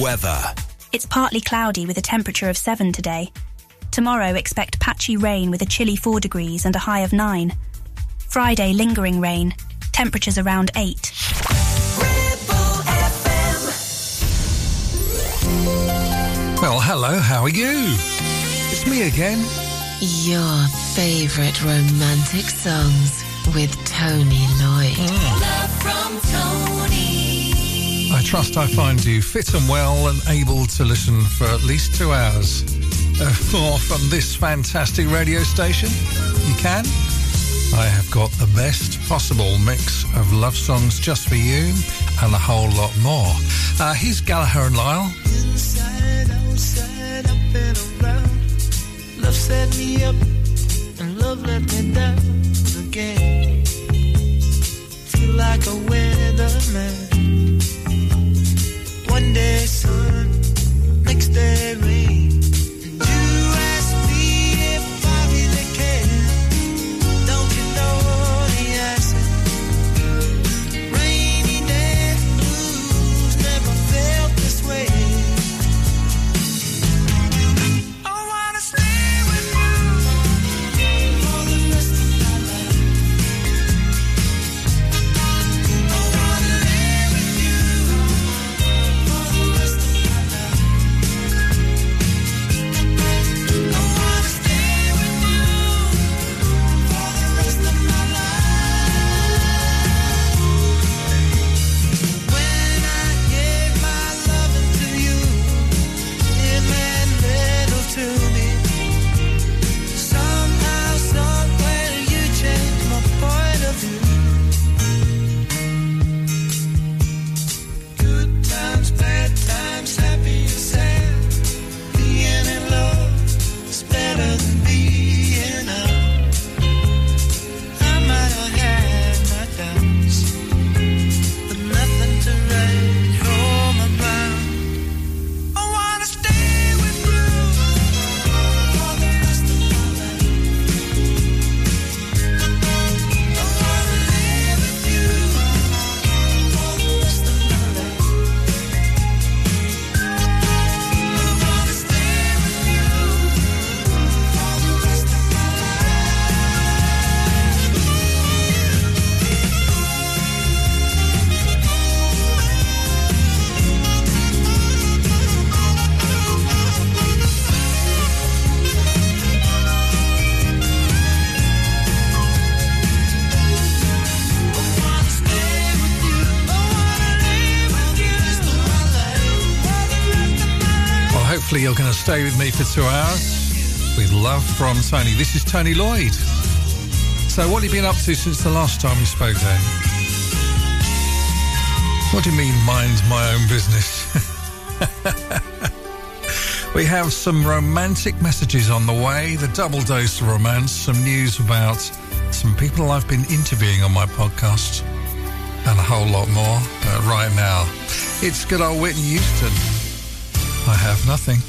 Weather. It's partly cloudy with a temperature of 7 today. Tomorrow, expect patchy rain with a chilly 4 degrees and a high of 9. Friday, lingering rain. Temperatures around 8. Well, hello, how are you? It's me again. Your favorite romantic songs with Tony Lloyd. Mm. Love from Tony Lloyd. I trust I find you fit and well and able to listen for at least two hours uh, more from this fantastic radio station. You can. I have got the best possible mix of love songs just for you and a whole lot more. Uh, here's Gallagher and Lyle. Inside, outside, up and around. Love set me up and love let me down again. Feel like a weatherman. One day sun, next day rain. From Tony. This is Tony Lloyd. So, what have you been up to since the last time we spoke, then? What do you mean, mind my own business? we have some romantic messages on the way, the double dose of romance, some news about some people I've been interviewing on my podcast, and a whole lot more. But right now, it's good old Whitney Houston. I have nothing.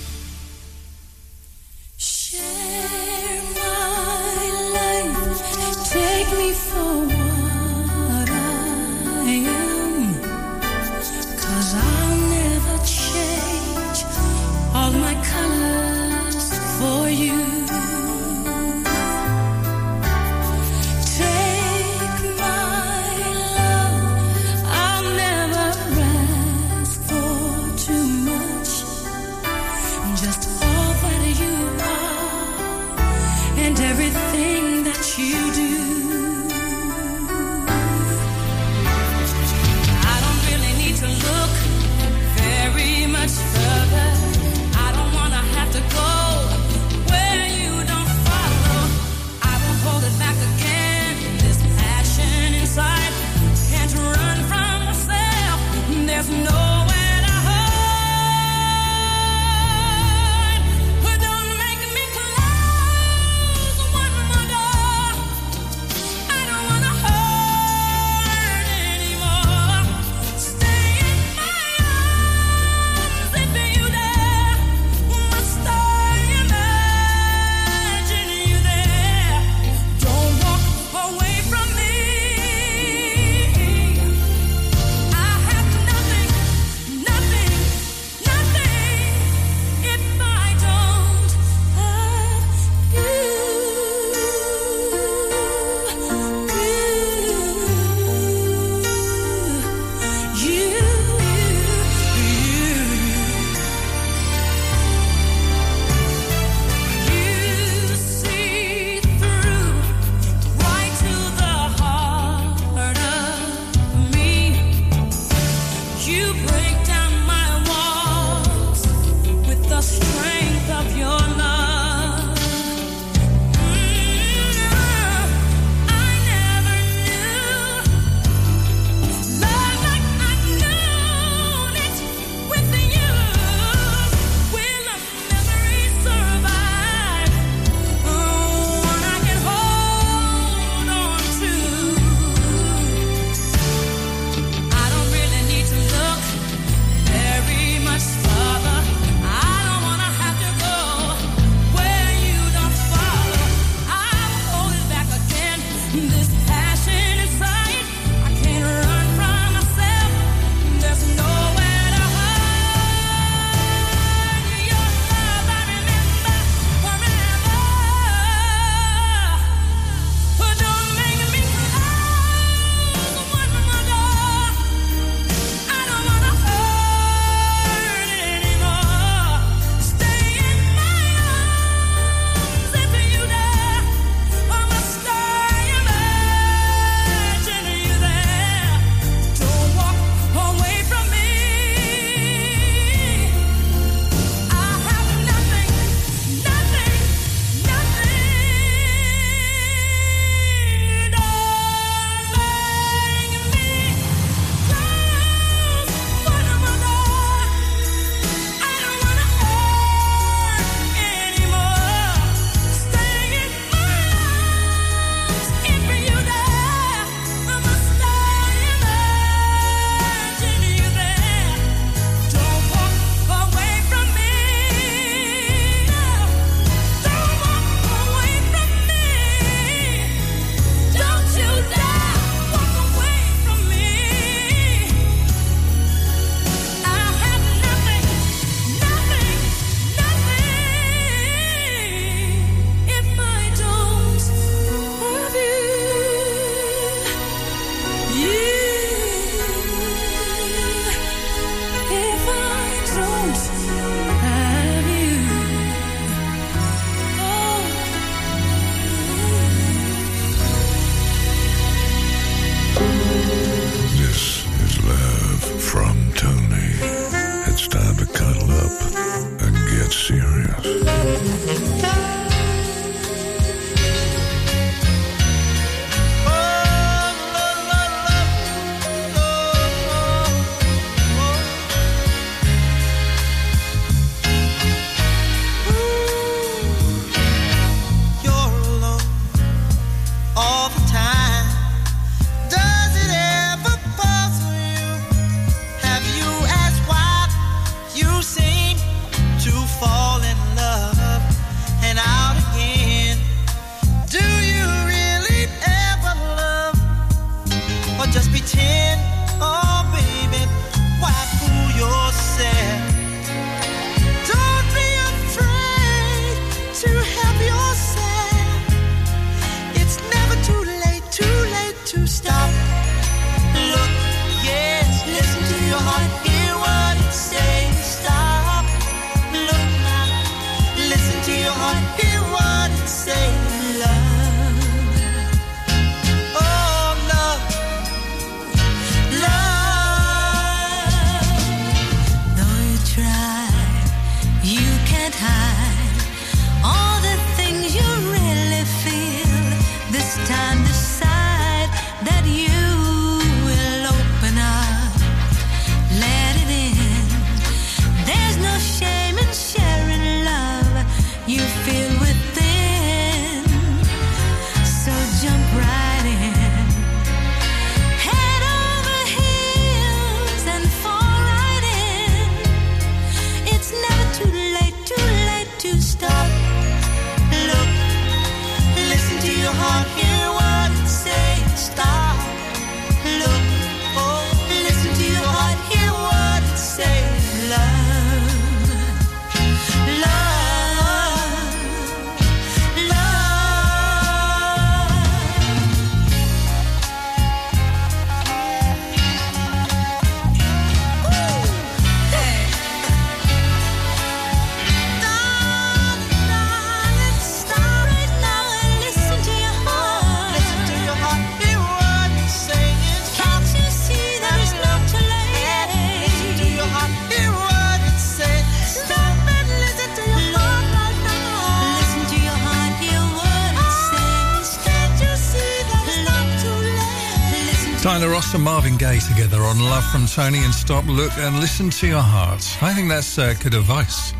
Marvin Gaye together on Love from Tony and Stop, Look and Listen to Your Heart. I think that's uh, good advice.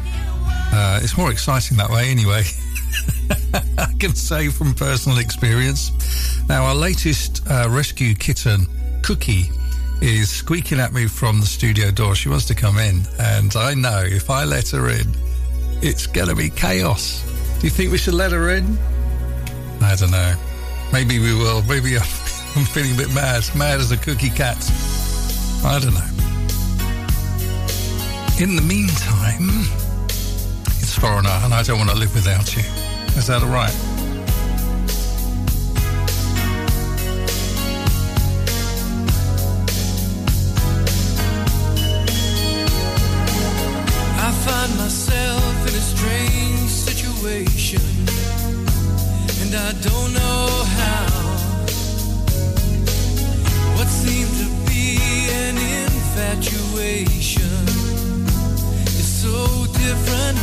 Uh, it's more exciting that way, anyway. I can say from personal experience. Now, our latest uh, rescue kitten, Cookie, is squeaking at me from the studio door. She wants to come in, and I know if I let her in, it's going to be chaos. Do you think we should let her in? I don't know. Maybe we will. Maybe. I'll I'm feeling a bit mad, mad as a cookie cat. I don't know. In the meantime, it's foreigner, and I don't want to live without you. Is that all right?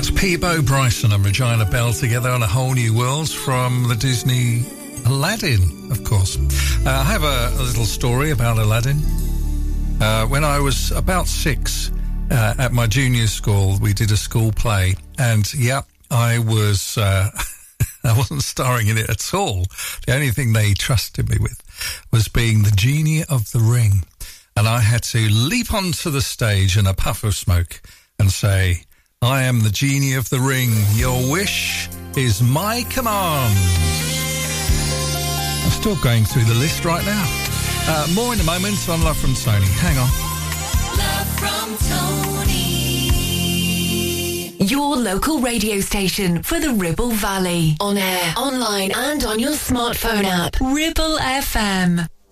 That's Peabo Bryson and Regina Belle together on a whole new world from the Disney Aladdin, of course. Uh, I have a, a little story about Aladdin. Uh, when I was about six uh, at my junior school, we did a school play, and yeah, I was. Uh, I wasn't starring in it at all. The only thing they trusted me with was being the genie of the ring. And I had to leap onto the stage in a puff of smoke and say, I am the genie of the ring. Your wish is my command. I'm still going through the list right now. Uh, more in a moment on Love from Tony. Hang on. Love from Tony. Your local radio station for the Ribble Valley. On air, online, and on your smartphone app. Ribble FM.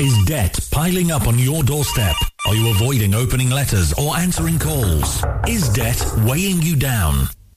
Is debt piling up on your doorstep? Are you avoiding opening letters or answering calls? Is debt weighing you down?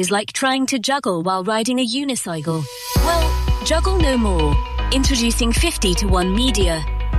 is like trying to juggle while riding a unicycle? Well, juggle no more. Introducing 50 to 1 Media.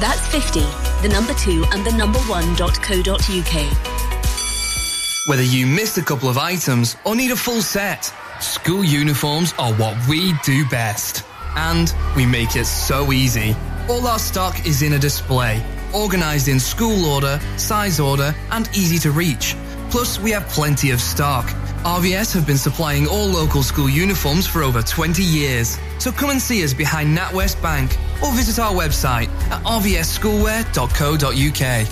That's 50, the number 2 and the number 1.co.uk. Whether you missed a couple of items or need a full set, school uniforms are what we do best. And we make it so easy. All our stock is in a display, organized in school order, size order, and easy to reach. Plus, we have plenty of stock. RVS have been supplying all local school uniforms for over 20 years. So come and see us behind NatWest Bank or visit our website at rvsschoolwear.co.uk.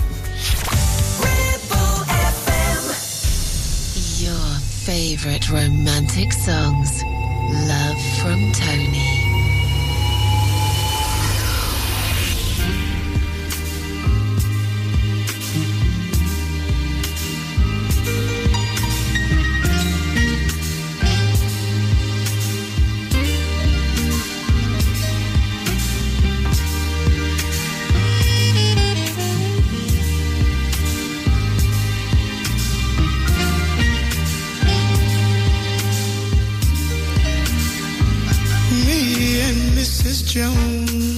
Your favorite romantic songs. Love from Tony. Jones.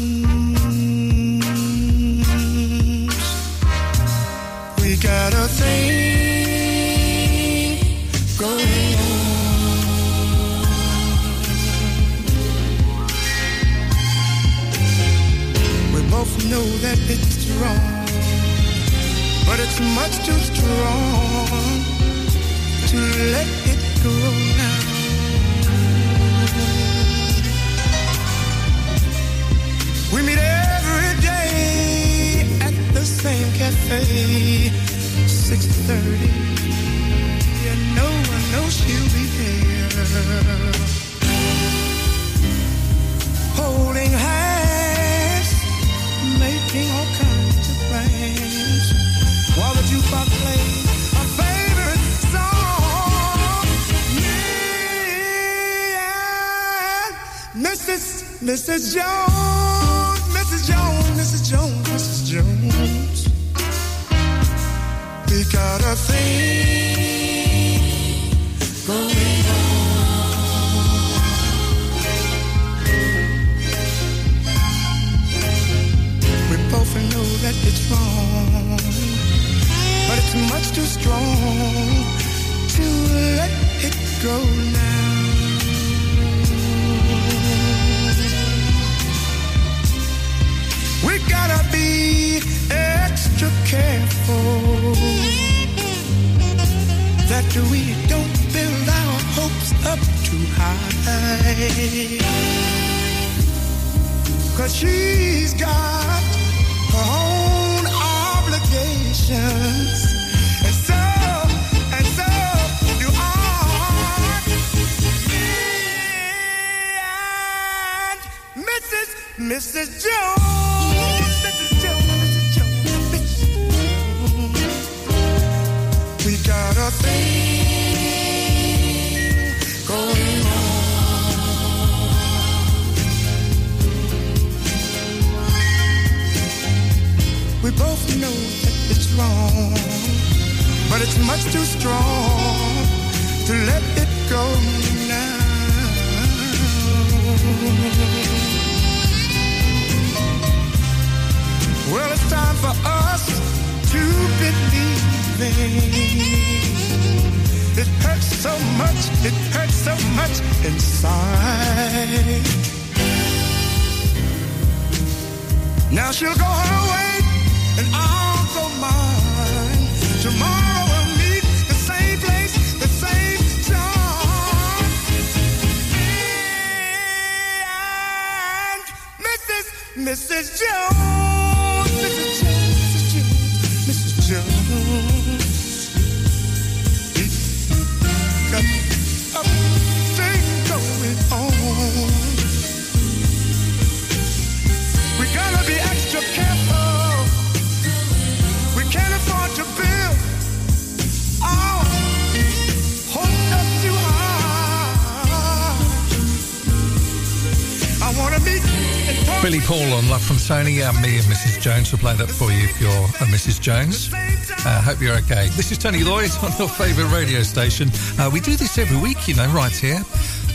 Tony. Yeah, me and Mrs. Jones will play that for you if you're a Mrs. Jones. Uh, hope you're okay. This is Tony Lloyd on your favourite radio station. Uh, we do this every week, you know, right here.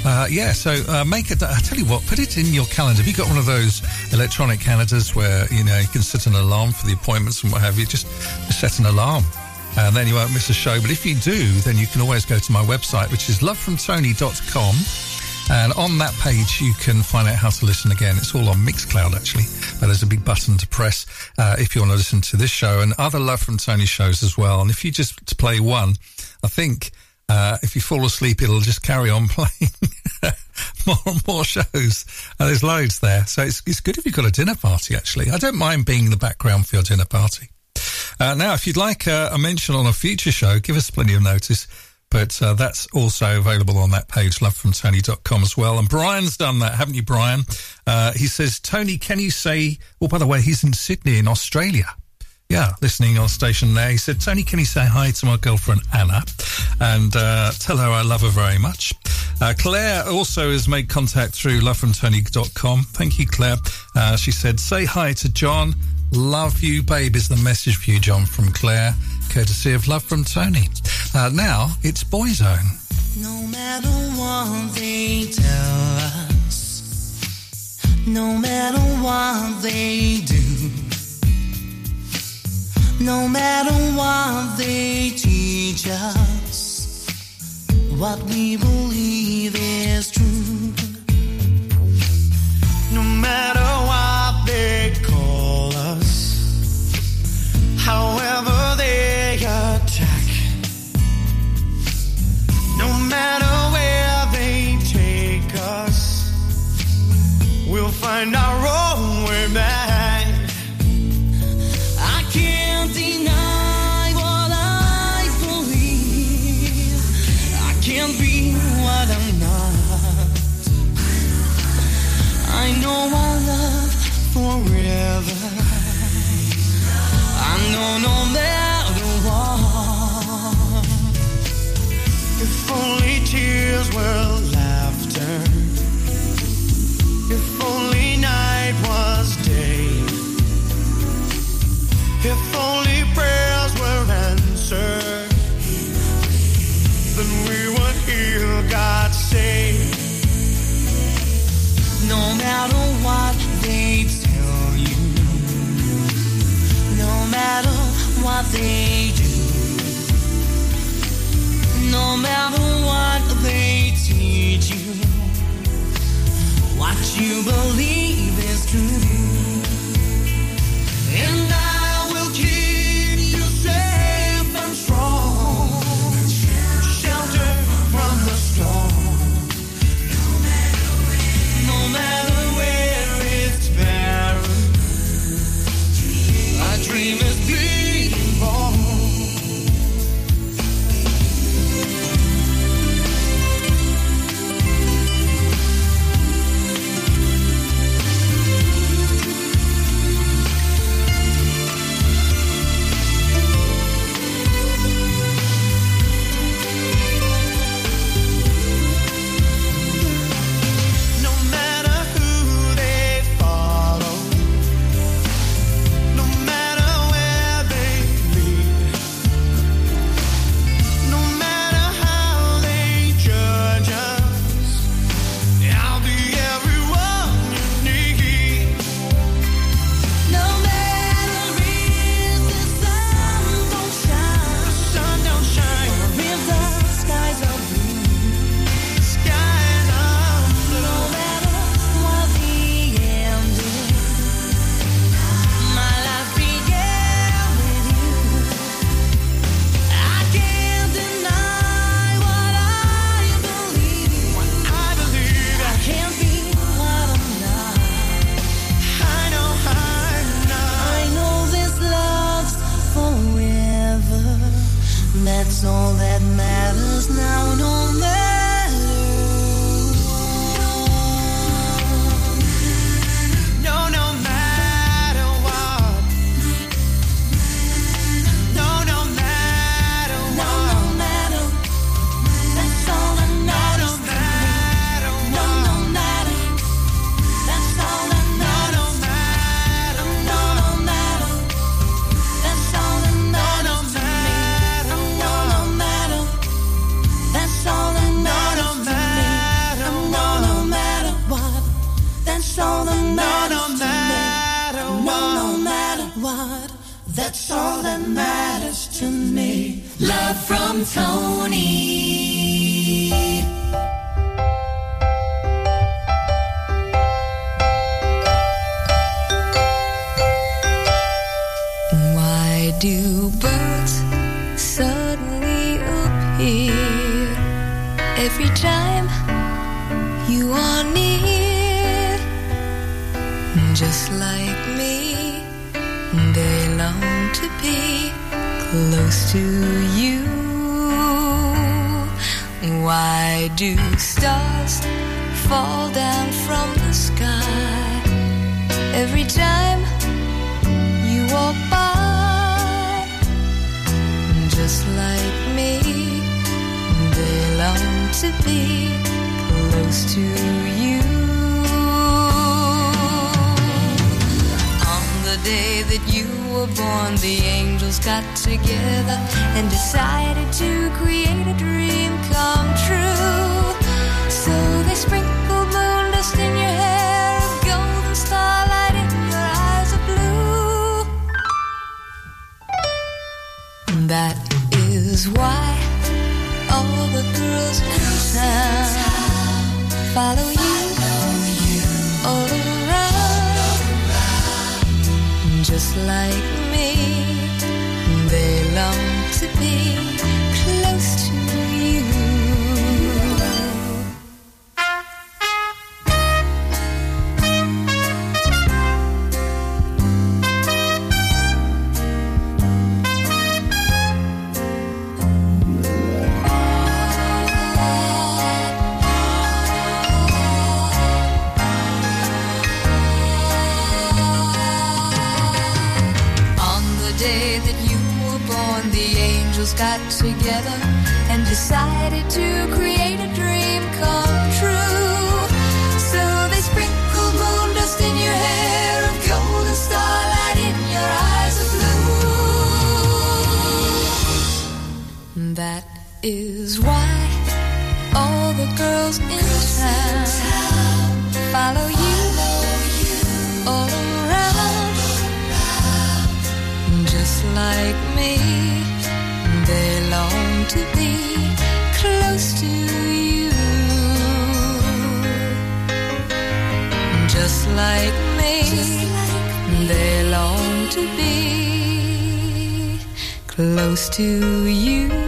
Uh, yeah, so uh, make it. I tell you what, put it in your calendar. Have you got one of those electronic calendars where you know you can set an alarm for the appointments and what have you? Just, just set an alarm, and then you won't miss a show. But if you do, then you can always go to my website, which is lovefromtony.com. And on that page, you can find out how to listen again. It's all on Mixcloud, actually. But there's a big button to press uh, if you want to listen to this show and other Love from Tony shows as well. And if you just play one, I think uh, if you fall asleep, it'll just carry on playing more and more shows. And there's loads there. So it's, it's good if you've got a dinner party, actually. I don't mind being in the background for your dinner party. Uh, now, if you'd like uh, a mention on a future show, give us plenty of notice. But uh, that's also available on that page, lovefromtony.com as well. And Brian's done that, haven't you, Brian? Uh, he says, Tony, can you say, well, by the way, he's in Sydney in Australia. Yeah, listening on station there. He said, Tony, can you say hi to my girlfriend Anna and uh, tell her I love her very much? Uh, Claire also has made contact through lovefromtony.com. Thank you, Claire. Uh, she said, say hi to John. Love you, babe, is the message for you, John, from Claire, courtesy of Love from Tony. Uh, now it's Boyzone. No matter what they tell us, no matter what they do, no matter what they teach us, what we believe is true. No matter what they call us, however find our own way back. I can't deny what I believe. I can't be what I'm not. I know our love forever. I know no matter what. If only tears were laughter. If only If only prayers were answered. Then we would hear God say. No matter what they tell you. No matter what they do. No matter what they teach you, what you believe is true. And I why all the girls in town follow you all around. Just like me, they long to be close to you. Just like me, they long to be close to you.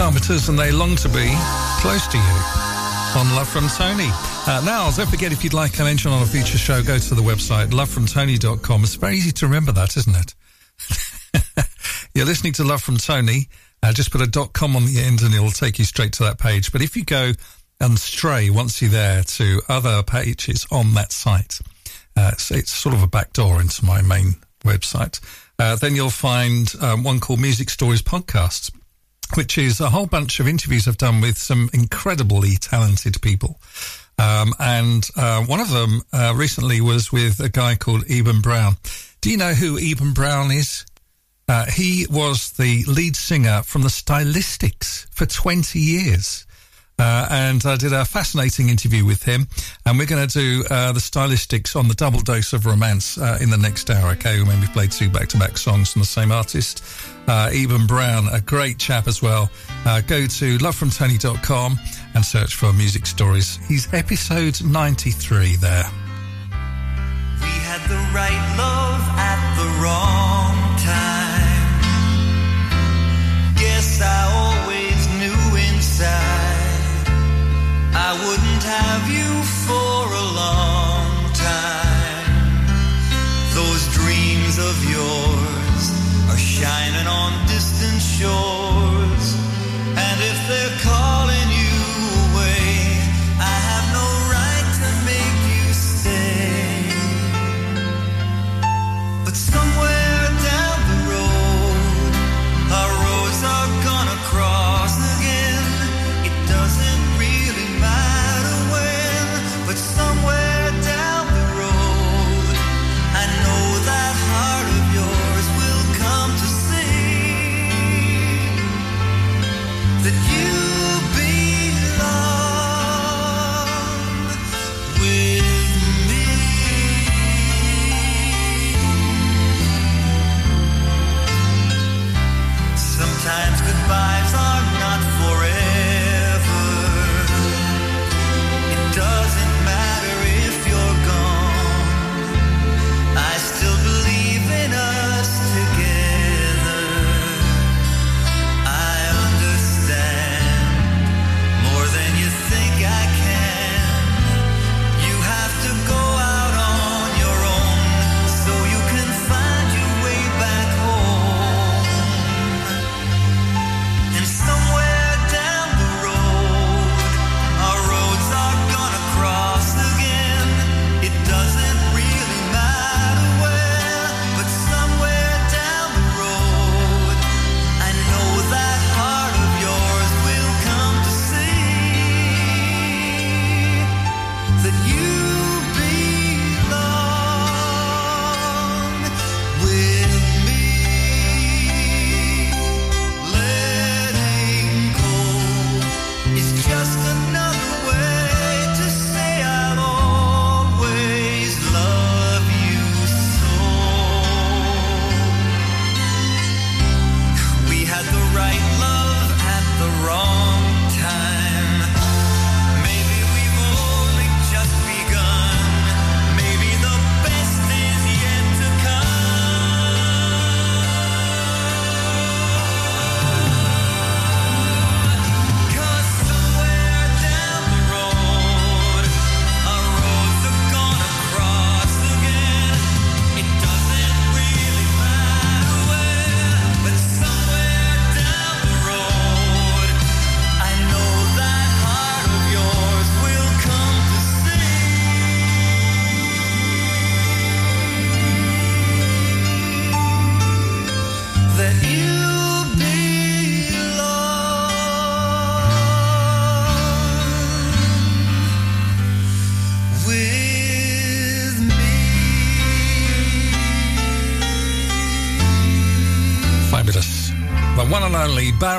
Carpenters, and they long to be close to you on Love from Tony. Uh, now, don't forget if you'd like a mention on a future show, go to the website lovefromtony.com. It's very easy to remember that, isn't it? You're listening to Love from Tony. Uh, just put a dot com on the end and it'll take you straight to that page. But if you go and stray once you're there to other pages on that site, uh, it's, it's sort of a back door into my main website. Uh, then you'll find um, one called Music Stories Podcasts, which is a whole bunch of interviews I've done with some incredibly talented people. Um, and uh, one of them uh, recently was with a guy called Eban Brown. Do you know who Eban Brown is? Uh, he was the lead singer from the Stylistics for 20 years. Uh, and I did a fascinating interview with him. And we're going to do uh, the Stylistics on the double dose of romance uh, in the next hour, okay? When we play two back to back songs from the same artist. Uh, Eban Brown, a great chap as well. Uh, go to lovefromtony.com and search for music stories. He's episode 93 there. We had the right love at the wrong I wouldn't have you for a long time. Those dreams of yours are shining on distant shores. And if they're calling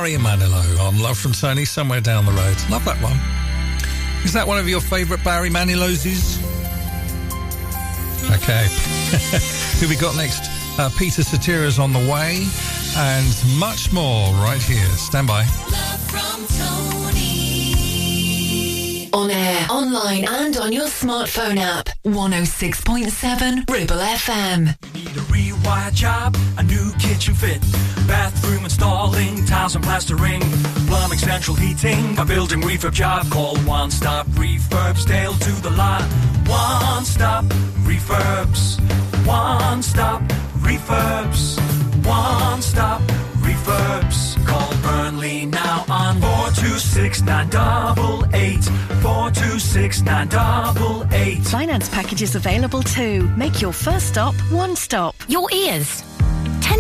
Barry Manilow on Love from Tony, somewhere down the road. Love that one. Is that one of your favourite Barry Manilow's? Okay. Who we got next? Uh, Peter Cetera's on the way and much more right here. Stand by. On air, online, and on your smartphone app. 106.7 Ribble FM. Need a rewire job, a new kitchen fit, bathroom installing, tiles and plastering, plumbing, central heating, a building refurb job. Call One Stop Refurbs, Dale to the lot. One Stop Refurbs. One Stop Refurbs. One Stop Refurbs. Call Burnley now on 426 988. 426 988. Finance packages available too. Make your first stop one stop. Your ears.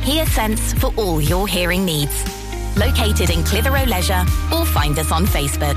HearSense for all your hearing needs. Located in Clitheroe Leisure or find us on Facebook.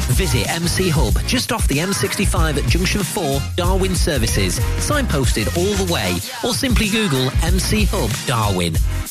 Visit MC Hub just off the M65 at Junction 4, Darwen Services, signposted all the way, or simply Google MC Hub Darwen.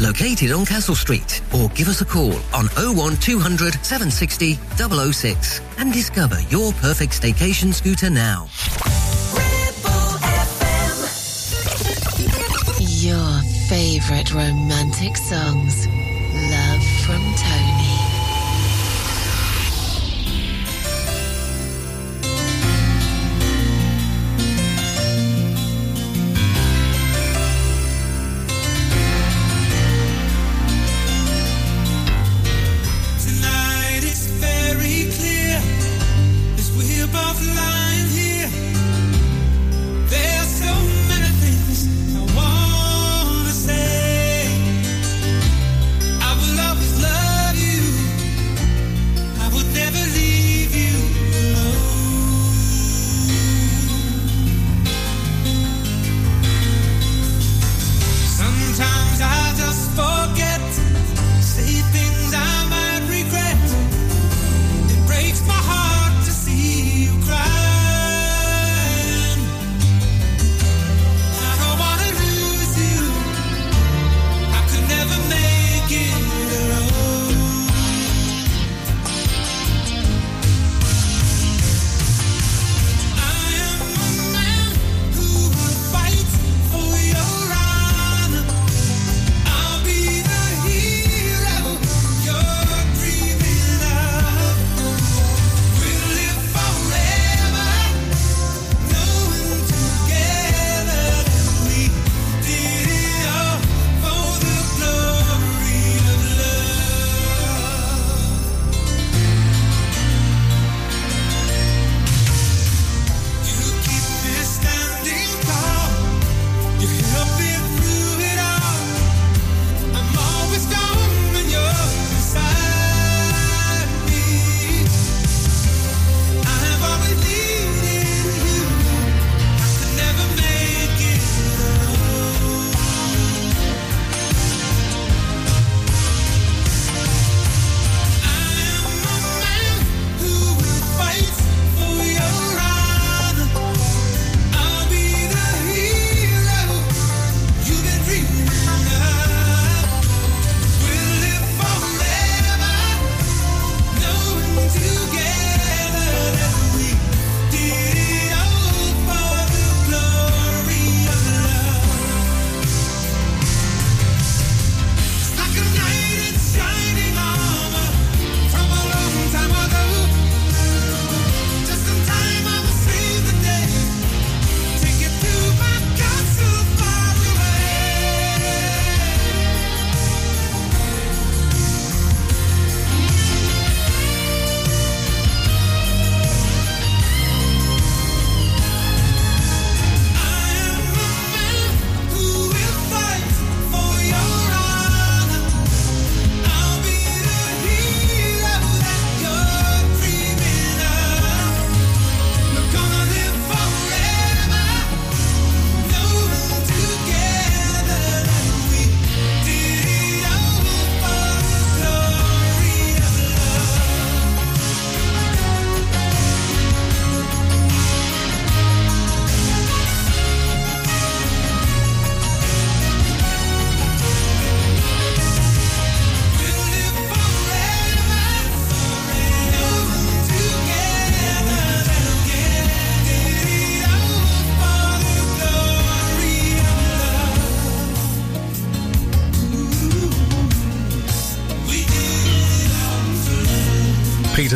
located on Castle Street, or give us a call on 01200 760 006 and discover your perfect staycation scooter now. Your favorite romantic songs. Love from Tony.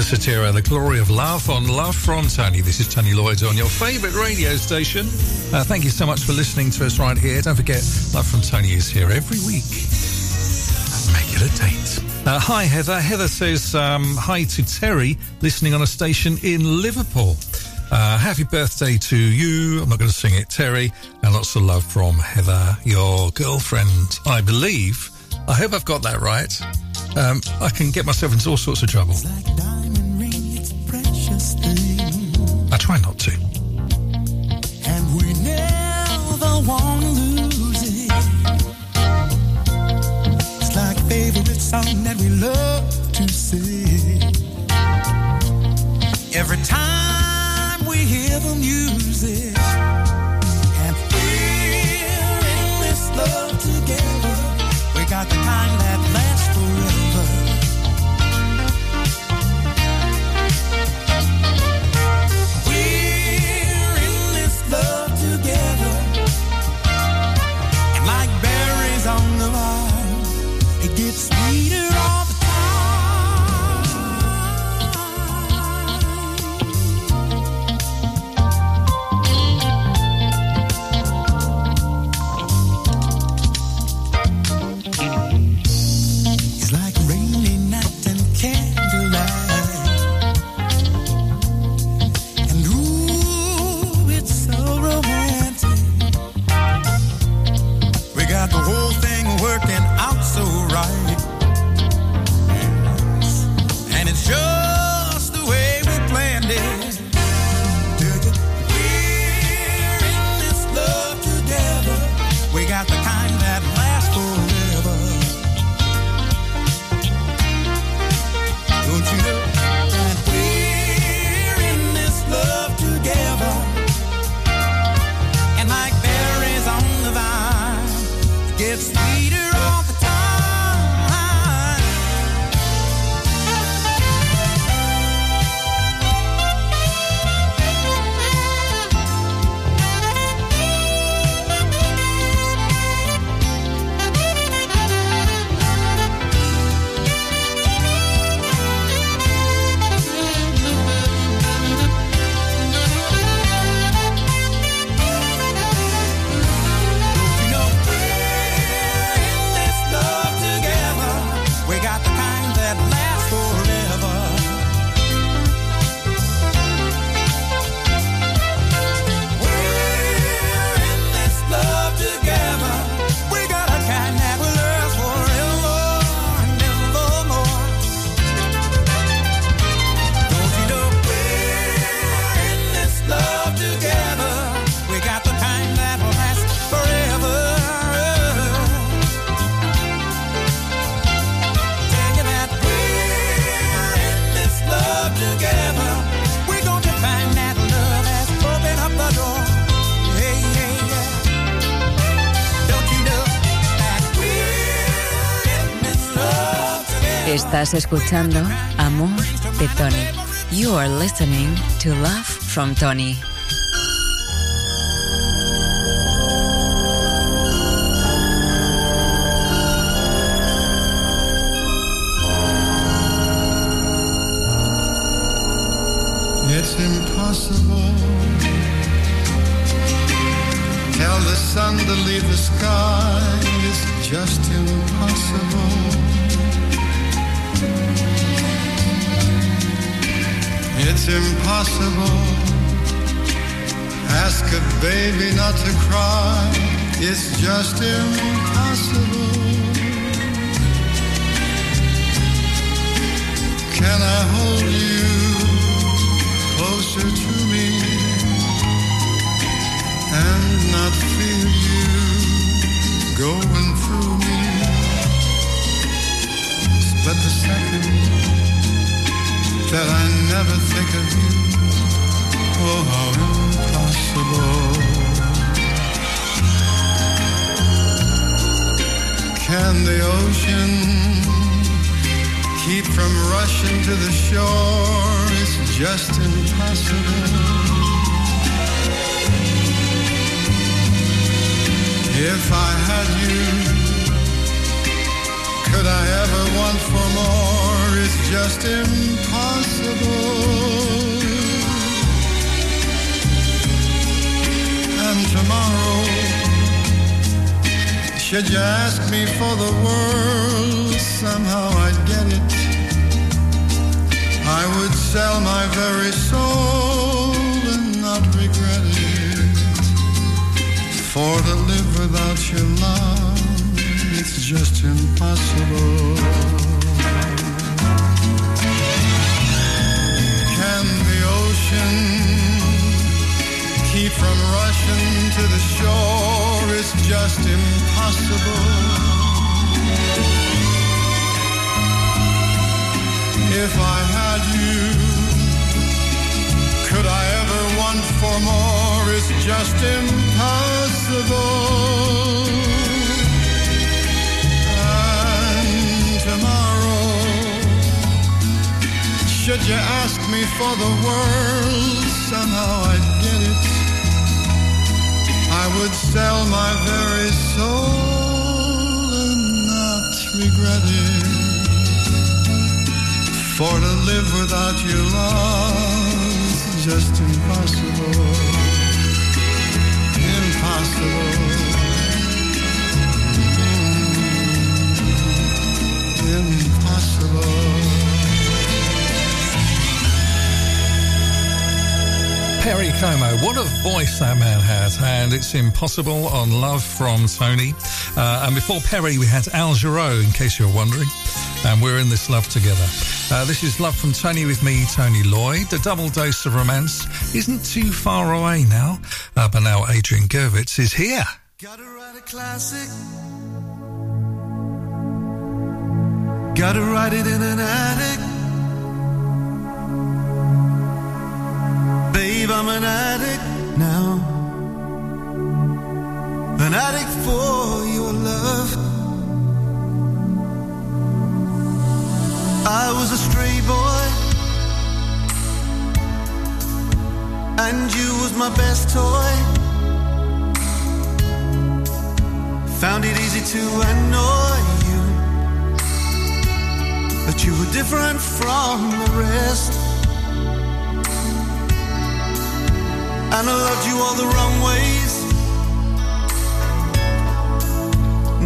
Cetera, The Glory of Love on Love from Tony. This is Tony Lloyd on your favourite radio station. Uh, thank you so much for listening to us right here. Don't forget, Love from Tony is here every week. Make it a date. Uh, hi, Heather. Heather says um, hi to Terry, listening on a station in Liverpool. Uh, happy birthday to you. I'm not going to sing it, Terry. And lots of love from Heather, your girlfriend, I believe. I hope I've got that right. Um, I can get myself into all sorts of trouble. song that we love to sing. Every time we hear the music. Estás escuchando Amor de Tony. You are listening to Love from Tony. It's impossible. Tell the sun to leave the sky. It's just impossible. It's impossible. Ask a baby not to cry. It's just impossible. Can I hold you closer to me and not feel you going through me? Split the second that I never think of you. Oh, how impossible. Can the ocean keep from rushing to the shore? It's just impossible. If I had you, could I ever want for more? It's just impossible. And tomorrow, should you ask me for the world, somehow I'd get it. I would sell my very soul and not regret it. For to live without your love, it's just impossible. ocean. Keep from rushing to the shore is just impossible. If I had you, could I ever want for more? It's just impossible. Should you ask me for the world, somehow I'd get it. I would sell my very soul and not regret it. For to live without your love is just impossible. Impossible. Mm, Impossible. Perry Como, what a voice that man has, and it's impossible on Love from Tony. Uh, and before Perry, we had Al Jarreau, in case you're wondering, and we're in this love together. Uh, this is Love from Tony with me, Tony Lloyd. The double dose of romance isn't too far away now, uh, but now Adrian Gurvitz is here. Gotta write a classic. Gotta write it in an attic. Babe, I'm an addict now. An addict for your love. I was a stray boy. And you was my best toy. Found it easy to annoy you. But you were different from the rest. And I loved you all the wrong ways.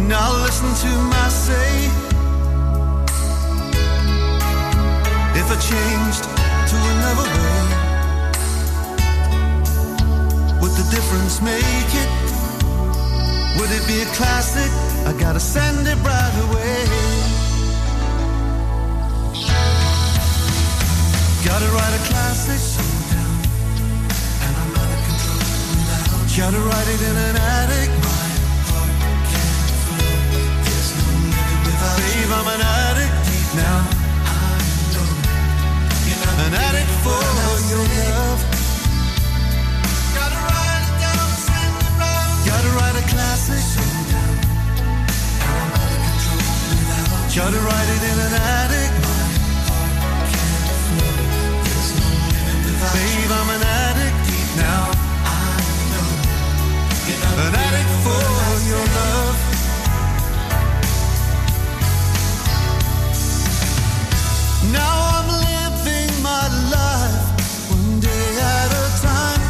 Now listen to my say. If I changed to another way, would the difference make it? Would it be a classic? I gotta send it right away. Gotta write a classic. Gotta write it in an attic. Babe, I'm an addict now. I'm an addict for your love. Gotta write it down, it round. Gotta write a classic. Gotta write it in an attic. Babe, I'm an addict now. An for your love. Now I'm living my life one day at a time.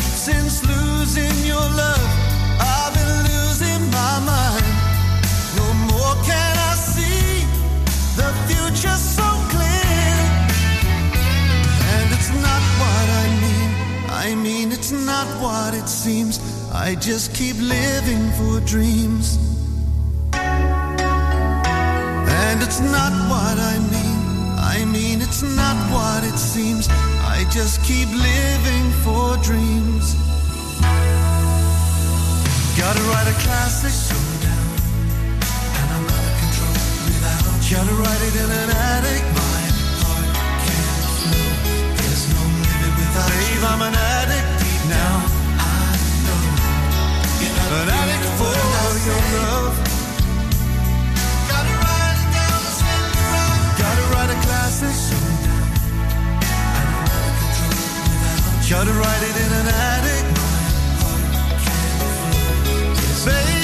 Since losing your love, I've been losing my mind. No more can I see the future so clear. And it's not what I mean. I mean, it's not what it seems. I just keep living for dreams. And it's not what I mean. I mean, it's not what it seems. I just keep living for dreams. Gotta write a classic. And I'm out of control without you. Gotta write it in an attic. My heart can't flow. There's no living without Babe, I'm an addict An addict for your love. Gotta write it down, send it round. Gotta write a classic. Gotta write it in an attic. Babe,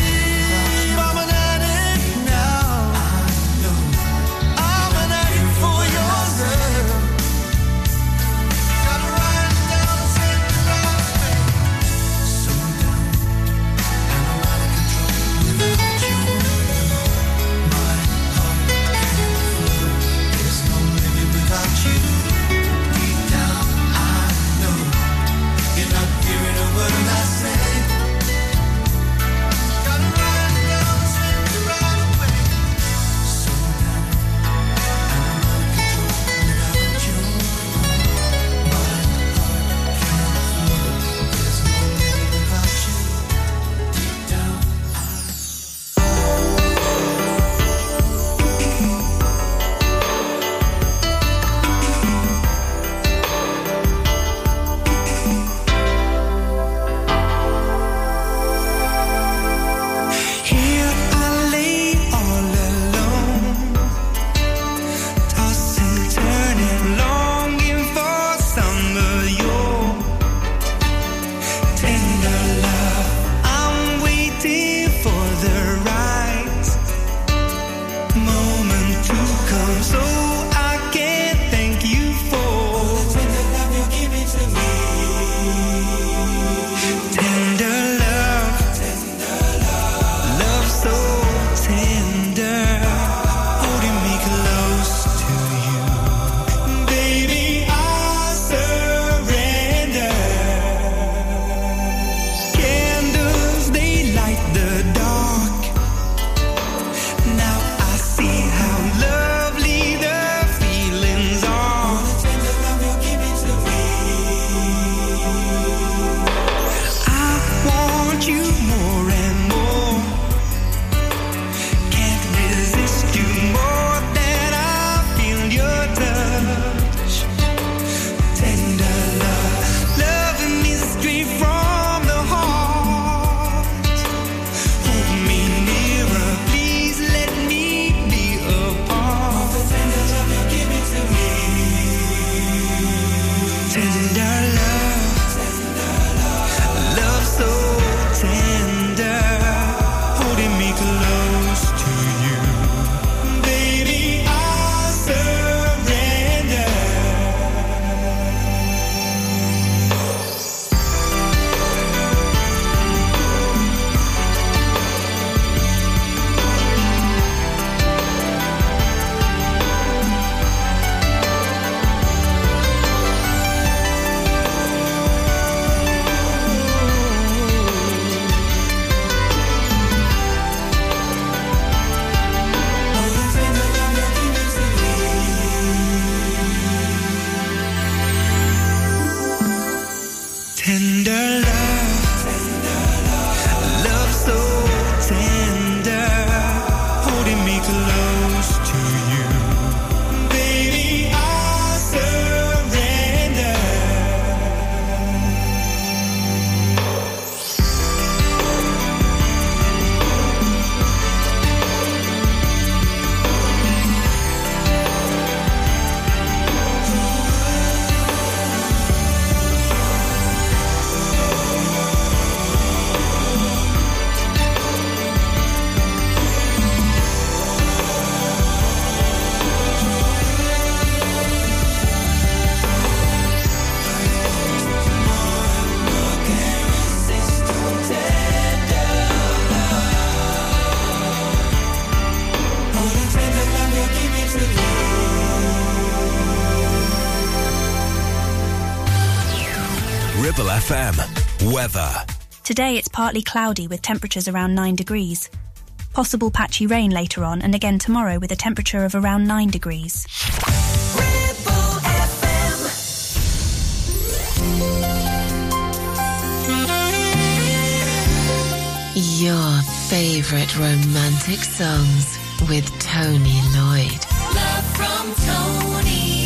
Ribble FM. Weather. Today it's partly cloudy with temperatures around 9 degrees. Possible patchy rain later on and again tomorrow with a temperature of around 9 degrees. Your favorite romantic songs with Tony Lloyd. Love from Tony.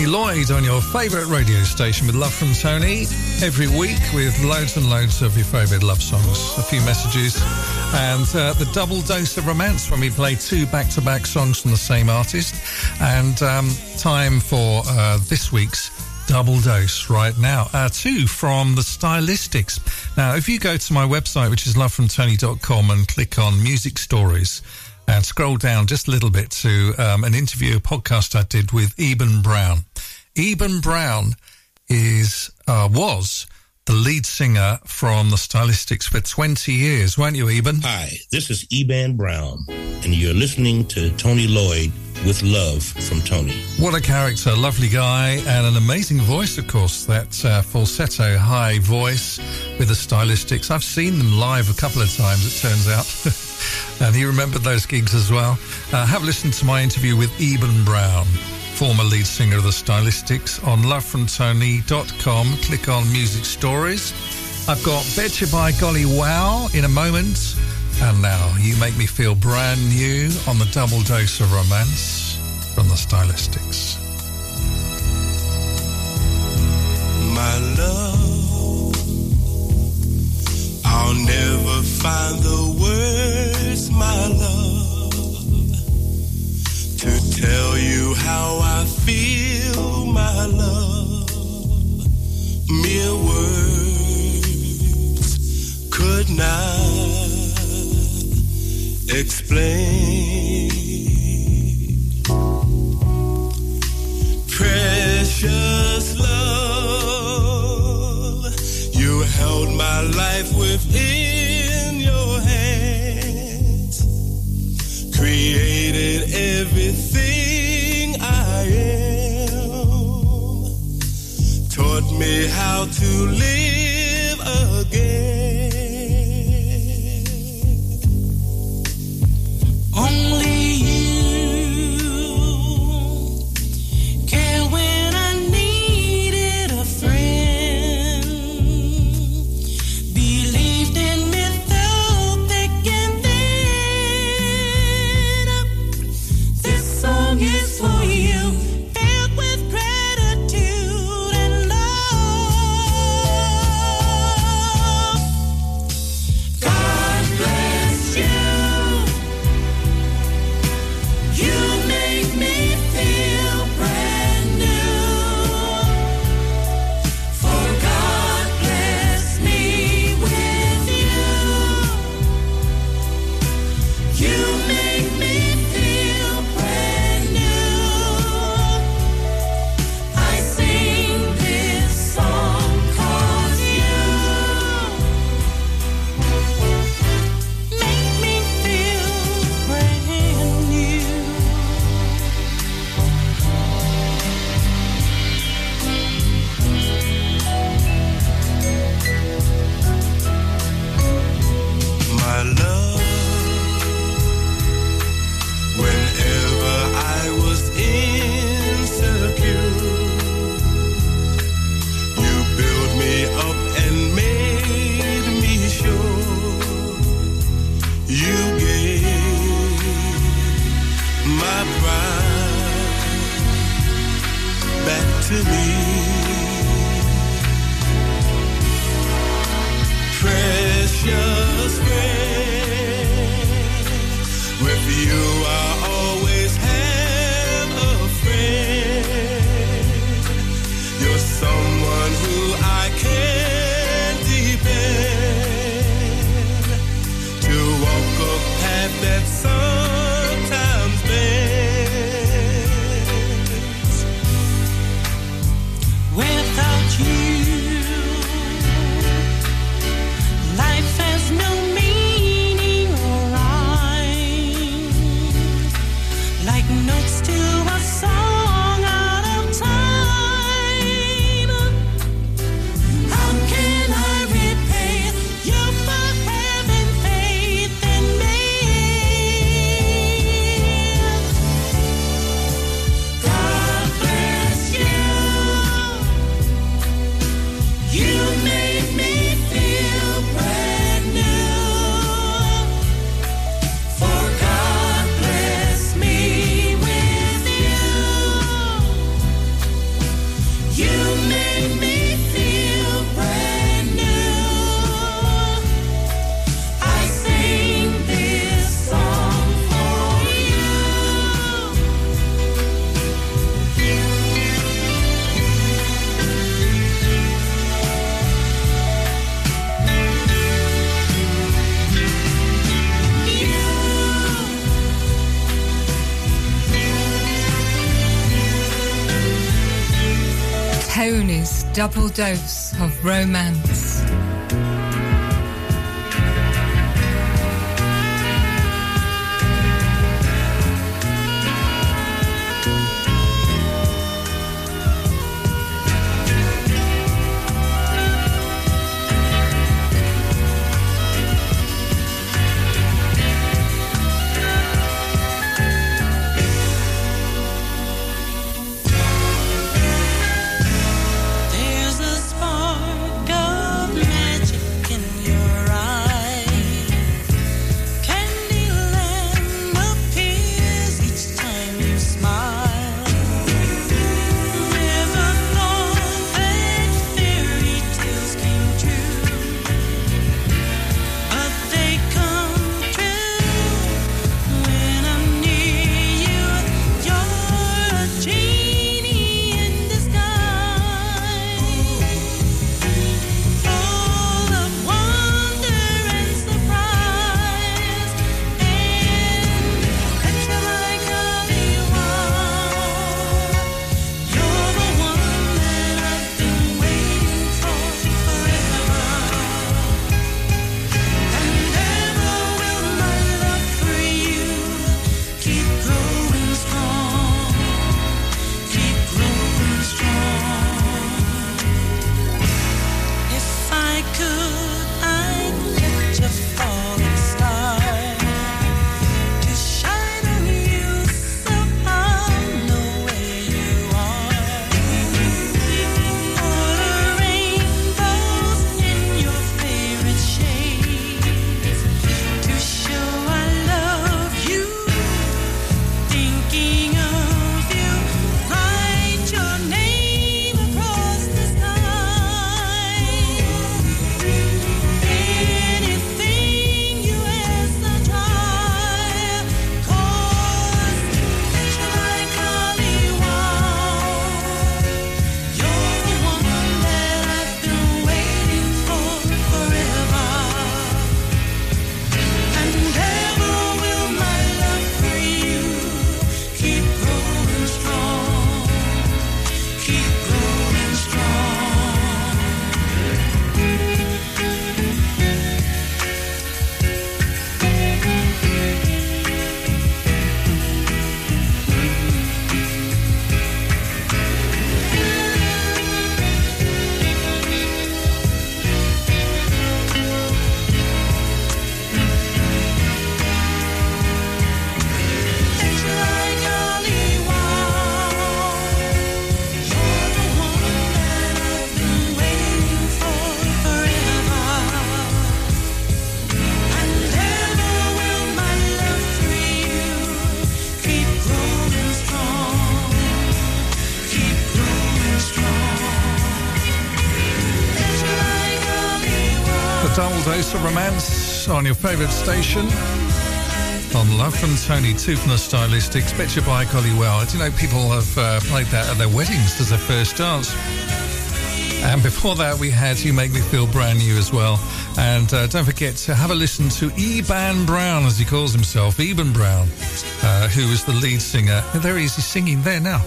Tony Lloyd on your favourite radio station with Love from Tony every week with loads and loads of your favourite love songs, a few messages, and uh, the double dose of romance when we play two back to back songs from the same artist. And um, time for uh, this week's double dose right now. Uh, two from the Stylistics. Now, if you go to my website, which is lovefromtony.com, and click on music stories, and scroll down just a little bit to um, an interview, a podcast I did with Eban Brown. Eban Brown is uh, was the lead singer from the Stylistics for 20 years, weren't you, Eban? Hi, this is Eban Brown, and you're listening to Tony Lloyd with Love from Tony. What a character, lovely guy, and an amazing voice, of course. That uh, falsetto high voice with the Stylistics. I've seen them live a couple of times, it turns out. and he remembered those gigs as well. Uh, have listened to my interview with Eban Brown, former lead singer of the Stylistics, on lovefromtony.com. Click on Music Stories. I've got Betcha by Golly Wow in a moment. And now, you make me feel brand new on the double dose of romance from the Stylistics. my love. I'll never find the words, my love, to tell you how I feel, my love. Mere words could not explain. Precious love, you held my life within your hands, created everything I am, taught me how to live double dose of romance. Of romance on your favourite station. On Love from Tony, two from the Stylistics, Betcha by Golly Wow. You know people have uh, played that at their weddings as their first dance? And before that, we had You Make Me Feel Brand New as well. And uh, don't forget to have a listen to Eban Brown, as he calls himself, Eban Brown, uh, who is the lead singer. There he is, he's singing there now.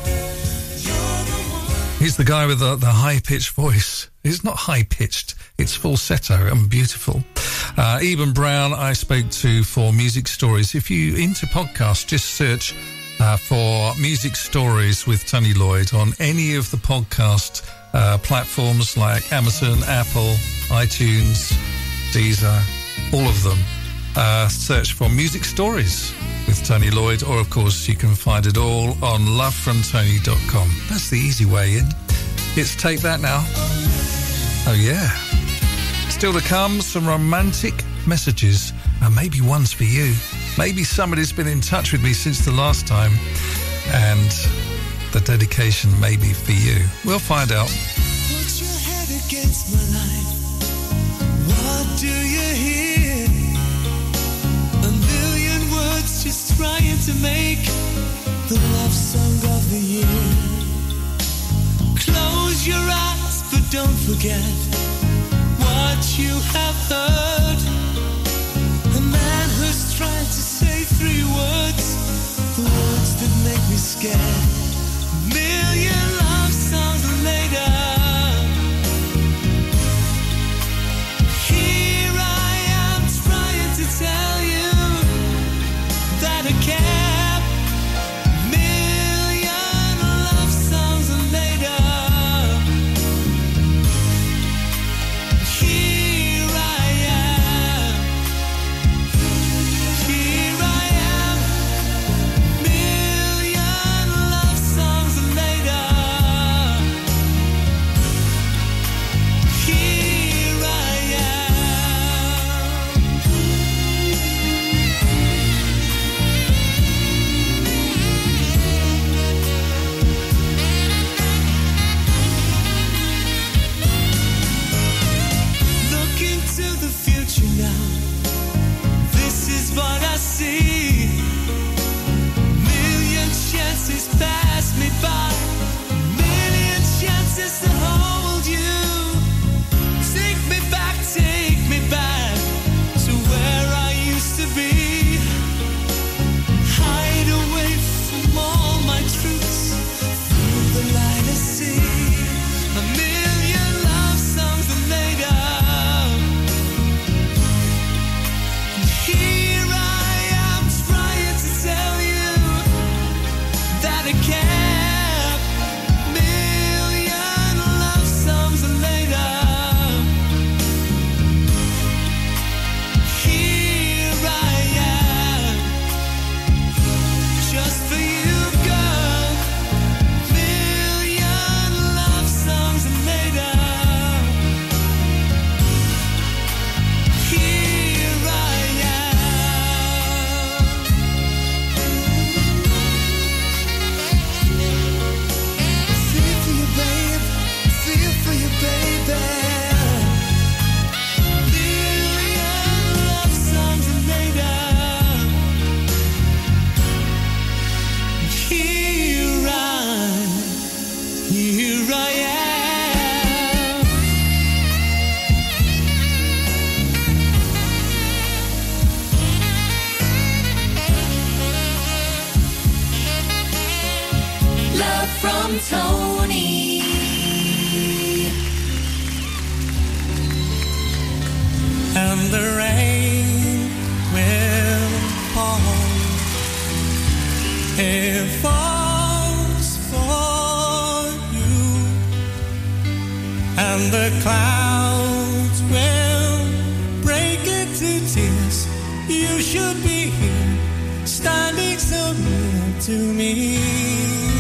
He's the guy with the, the high pitched voice. It's not high pitched, it's falsetto and beautiful. Uh, Eban Brown, I spoke to for Music Stories. If you into podcasts, just search uh, for Music Stories with Tony Lloyd on any of the podcast uh, platforms like Amazon, Apple, iTunes, Deezer, all of them. Uh, search for Music Stories with Tony Lloyd, or of course, you can find it all on lovefromtony.com. That's the easy way in. It's Take That now. Oh, yeah. Still to come, some romantic messages, and maybe one's for you. Maybe somebody's been in touch with me since the last time, and the dedication may be for you. We'll find out. Put your head against my life. What do you hear? A million words just trying to make the love song of the year. Close your eyes, but don't forget what you have heard. Man who's to say three words, the words that make me scared. Million me.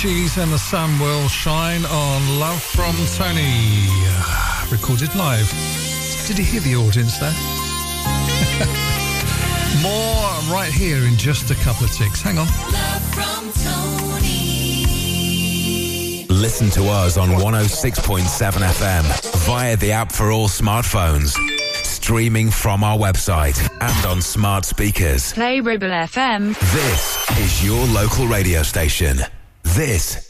The Bee Gees and the Sun Will Shine on Love from Tony. Uh, recorded live. Did you hear the audience there? More right here in just a couple of ticks. Hang on. Love from Tony. Listen to us on 106.7 FM via the app for all smartphones. Streaming from our website and on smart speakers. Play Ribble FM. This is your local radio station. This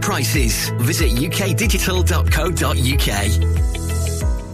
prices. Visit ukdigital.co.uk.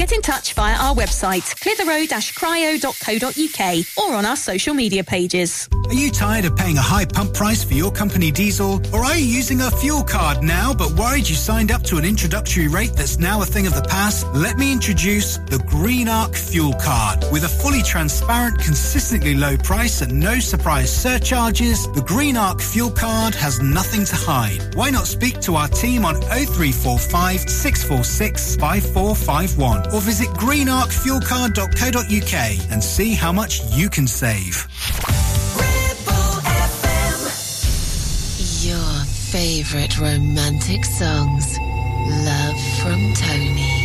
Get in touch via our website, clitheroe-cryo.co.uk or on our social media pages. Are you tired of paying a high pump price for your company diesel? Or are you using a fuel card now but worried you signed up to an introductory rate that's now a thing of the past? Let me introduce the Green Arc Fuel Card. With a fully transparent, consistently low price and no surprise surcharges, the Green Arc Fuel Card has nothing to hide. Why not speak to our team on 0345 646 5451 or visit greenarcfuelcard.co.uk and see how much you can save. Your favorite romantic songs. Love from Tony.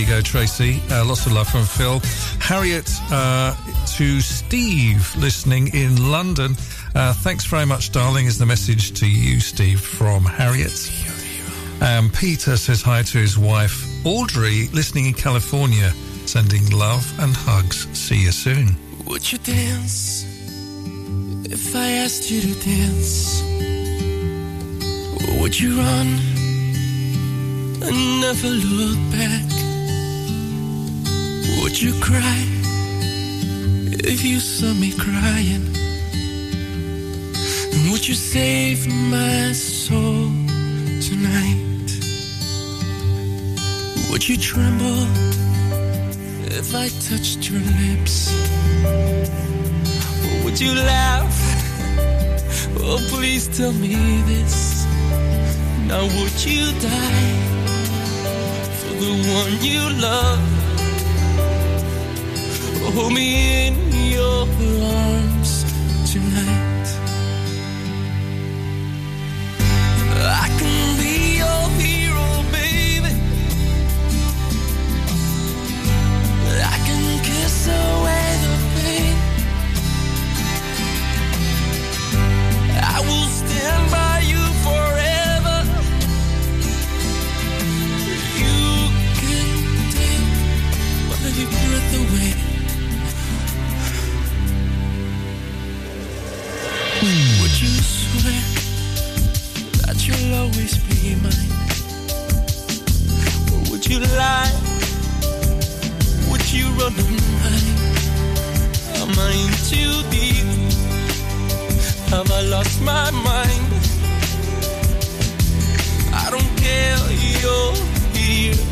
You go, Tracy. Uh, lots of love from Phil. Harriet uh, to Steve, listening in London. Uh, thanks very much, darling, is the message to you, Steve, from Harriet. Um, Peter says hi to his wife, Audrey, listening in California, sending love and hugs. See you soon. Would you dance if I asked you to dance? Would you run and never look back? Would you cry if you saw me crying? And would you save my soul tonight? Would you tremble if I touched your lips? Or would you laugh? Oh, please tell me this. Now, would you die for the one you love? Hold me in your arms tonight. I can be your hero, baby. I can kiss away the pain. I will stand by. be mine? Or would you lie? Would you run away? Am I in too deep? Have I lost my mind? I don't care, you're here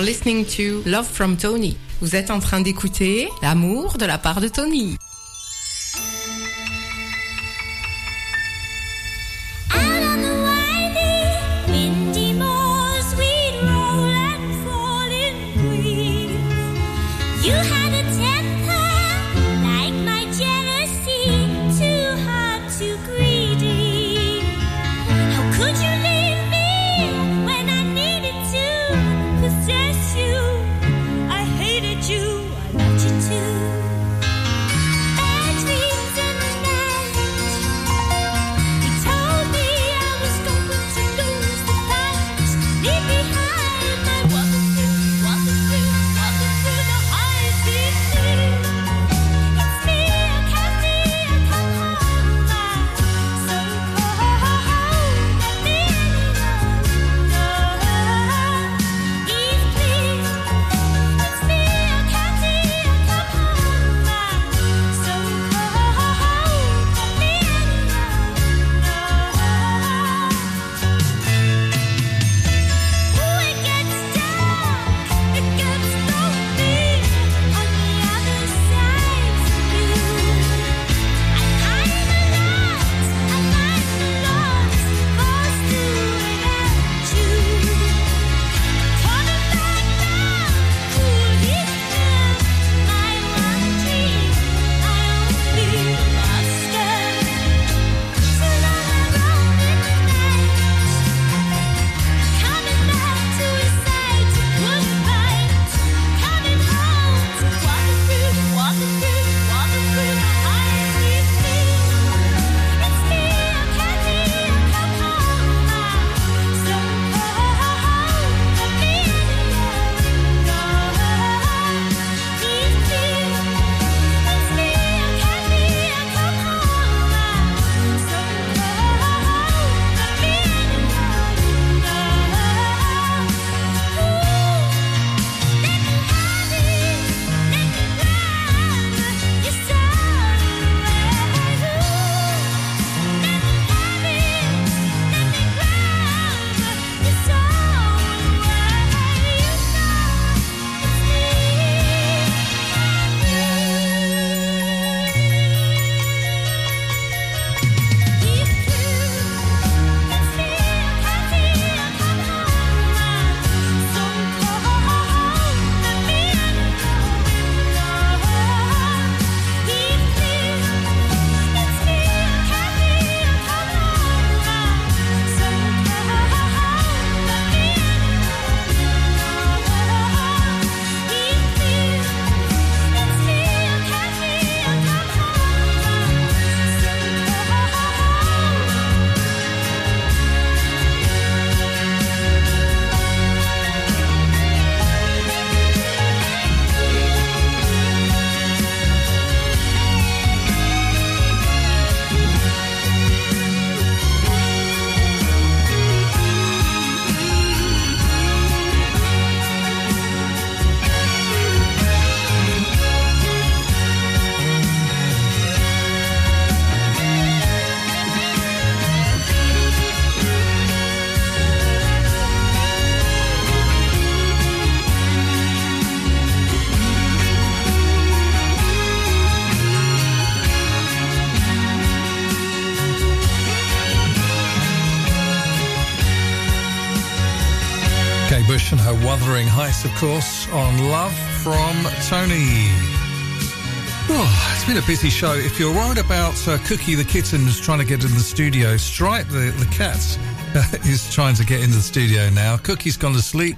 Listening to Love from Tony. Vous êtes en train d'écouter L'amour de la part de Tony. Of course, on Love from Tony. Oh, it's been a busy show. If you're worried about uh, Cookie the kitten who's trying to get in the studio, Stripe the, the cat is trying to get into the studio now. Cookie's gone to sleep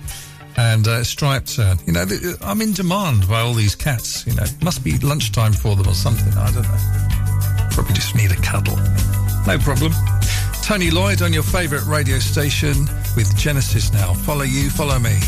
and uh, Stripe turn. You know, th- I'm in demand by all these cats. You know, must be lunchtime for them or something. I don't know. Probably just need a cuddle. No problem. Tony Lloyd on your favourite radio station with Genesis now. Follow you, follow me.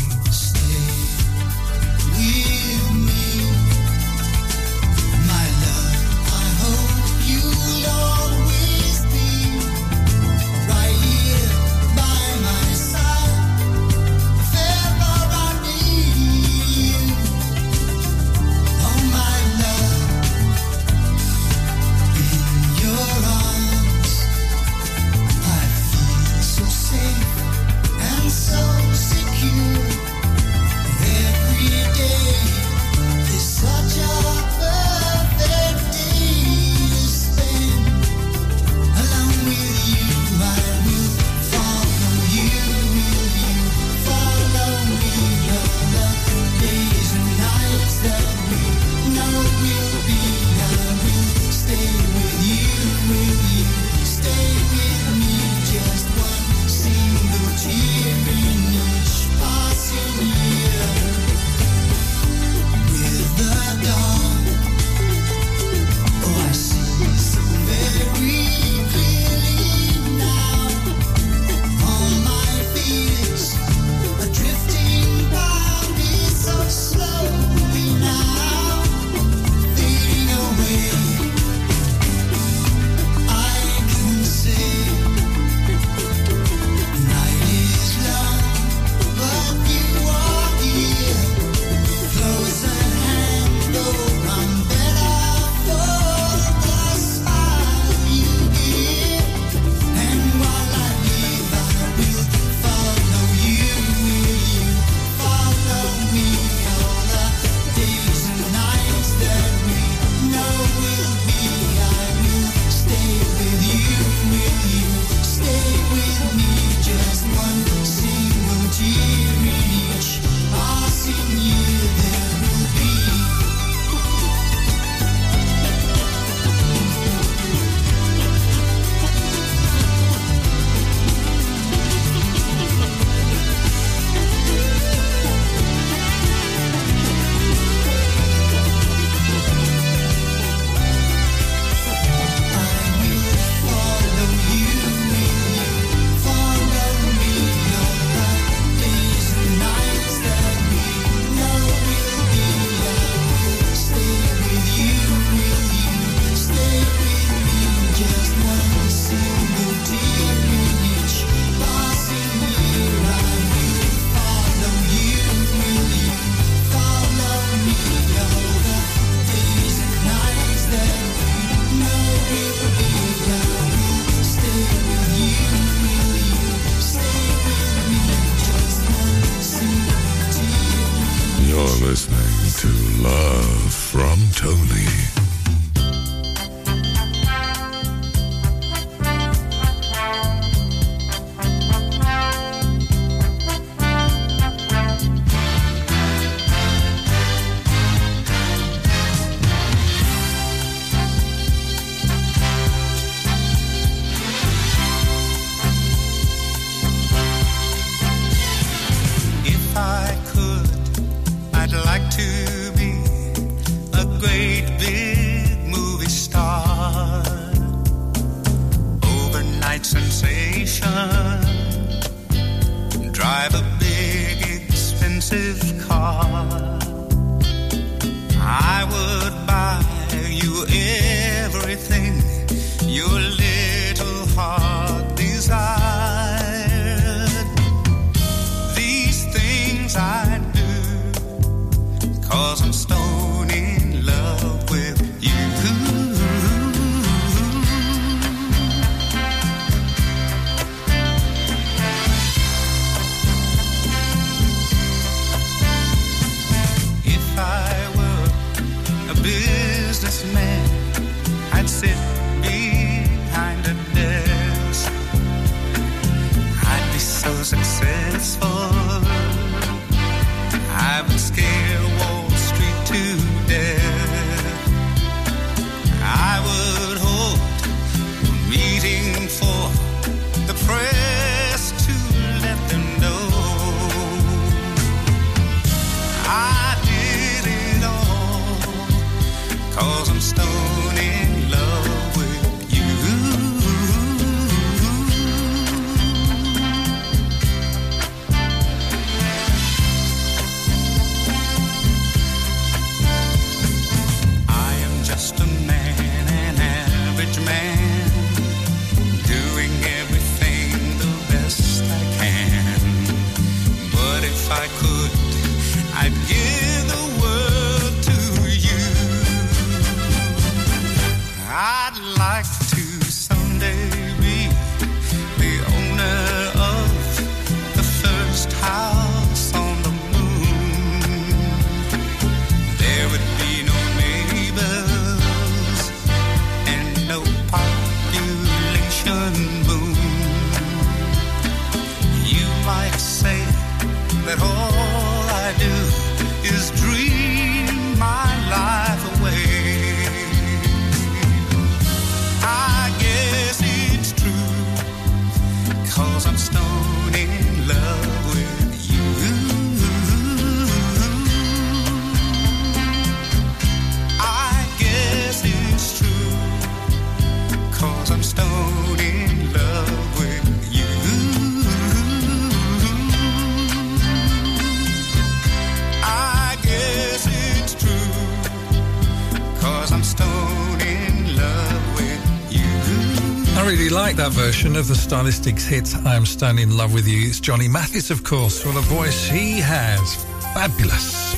Really like that version of the Stylistics hit I'm Stone in Love with You. It's Johnny Mathis, of course, what a voice he has. Fabulous.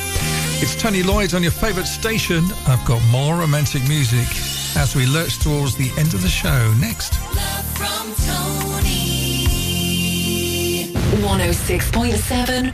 It's Tony Lloyd on your favourite station. I've got more romantic music as we lurch towards the end of the show. Next. Love from Tony. 106.7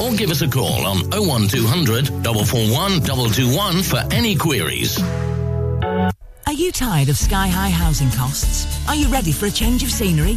or give us a call on 01200 441 221 for any queries. Are you tired of sky high housing costs? Are you ready for a change of scenery?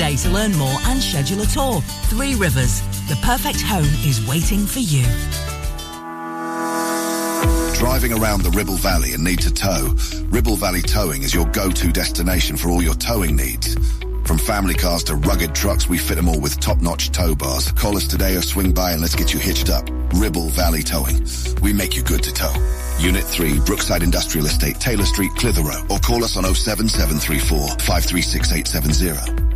to learn more and schedule a tour. Three Rivers, the perfect home is waiting for you. Driving around the Ribble Valley and need to tow? Ribble Valley Towing is your go-to destination for all your towing needs. From family cars to rugged trucks, we fit them all with top-notch tow bars. Call us today or swing by and let's get you hitched up. Ribble Valley Towing. We make you good to tow. Unit 3, Brookside Industrial Estate, Taylor Street, Clitheroe. Or call us on 07734 536870.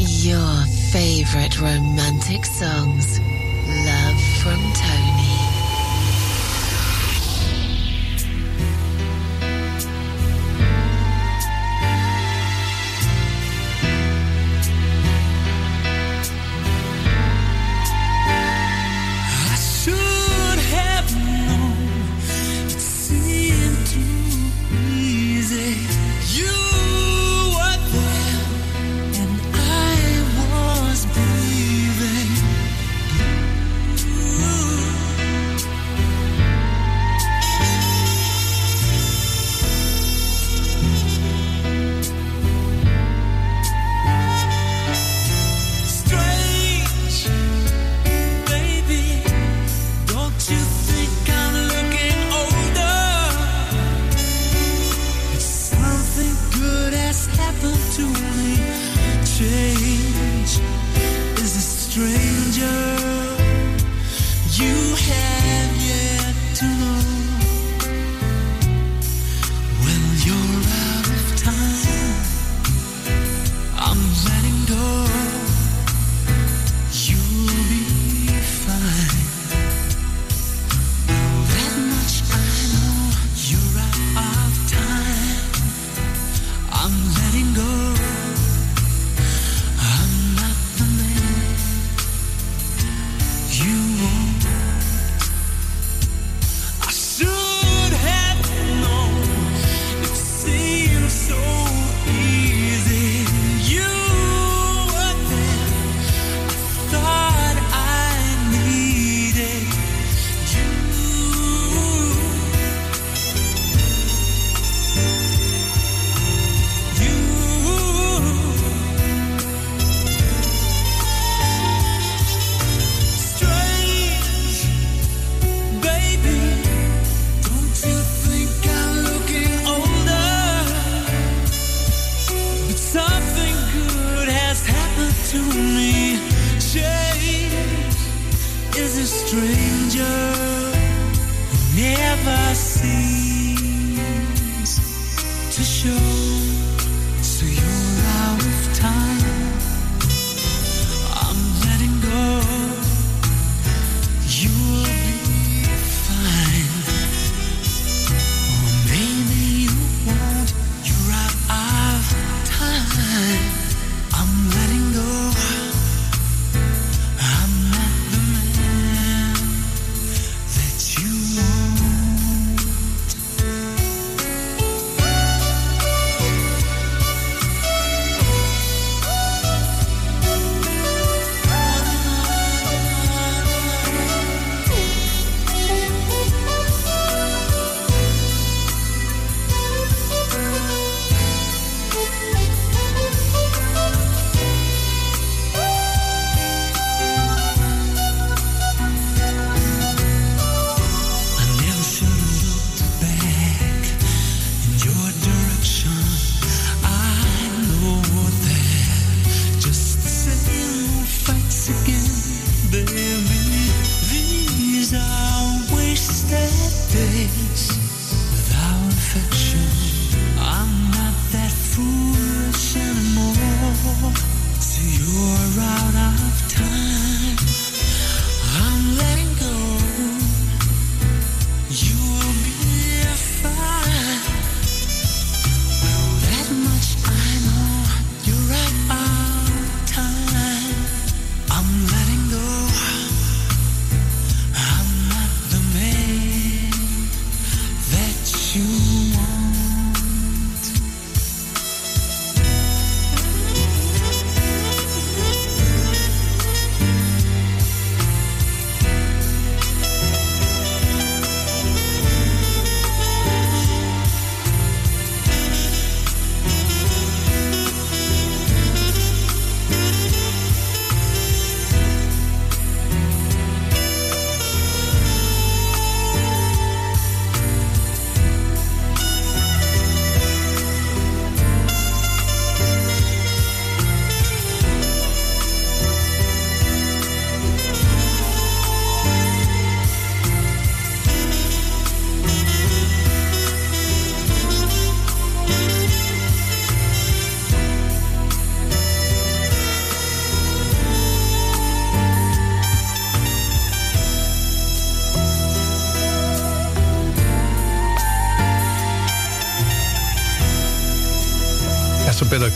Your favorite romantic songs. Love from Tony.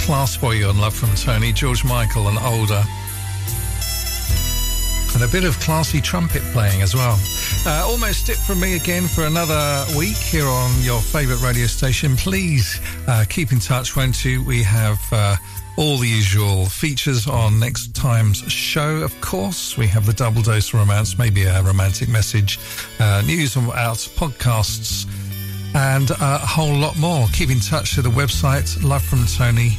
Class For You and Love From Tony, George Michael and Older. And a bit of classy trumpet playing as well. Uh, almost it from me again for another week here on your favourite radio station. Please uh, keep in touch, won't you? We have uh, all the usual features on next time's show, of course. We have the double dose of romance, maybe a romantic message, uh, news and out, podcasts and a whole lot more. Keep in touch to the website Love from Tony.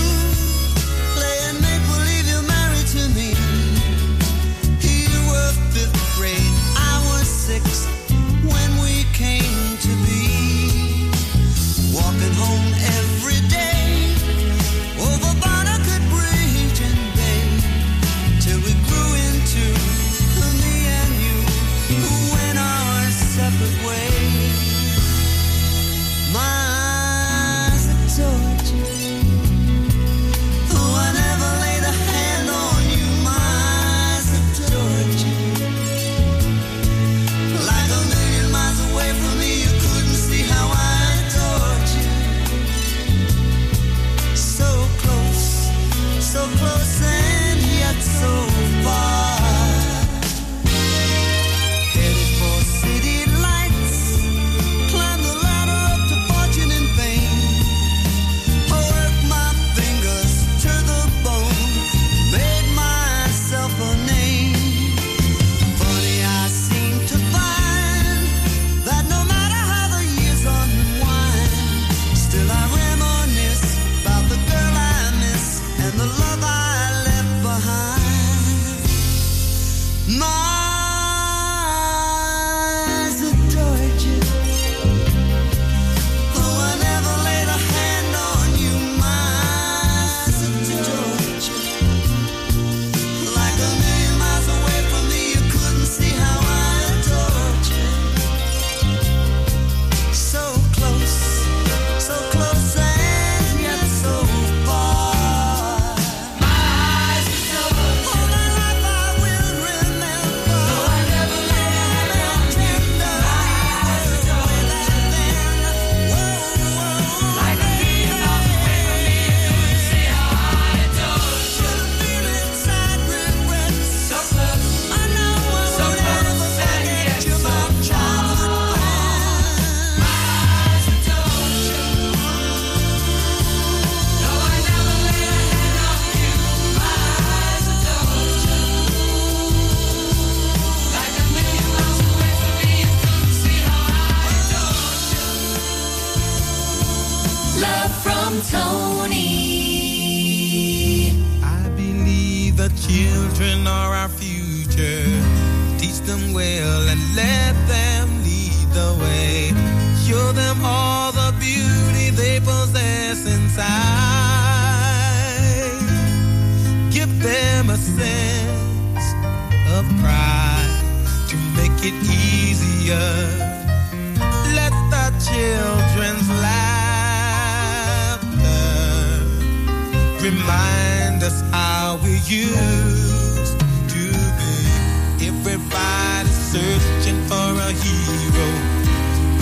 remind us how we used to be. Everybody's searching for a hero.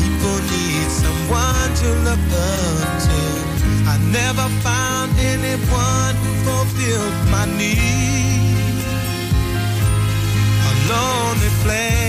People need someone to look up to. I never found anyone who fulfilled my need. A lonely place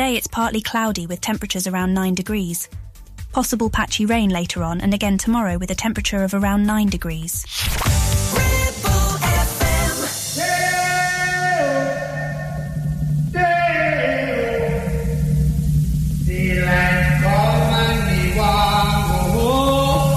Today it's partly cloudy with temperatures around 9 degrees. Possible patchy rain later on and again tomorrow with a temperature of around 9 degrees.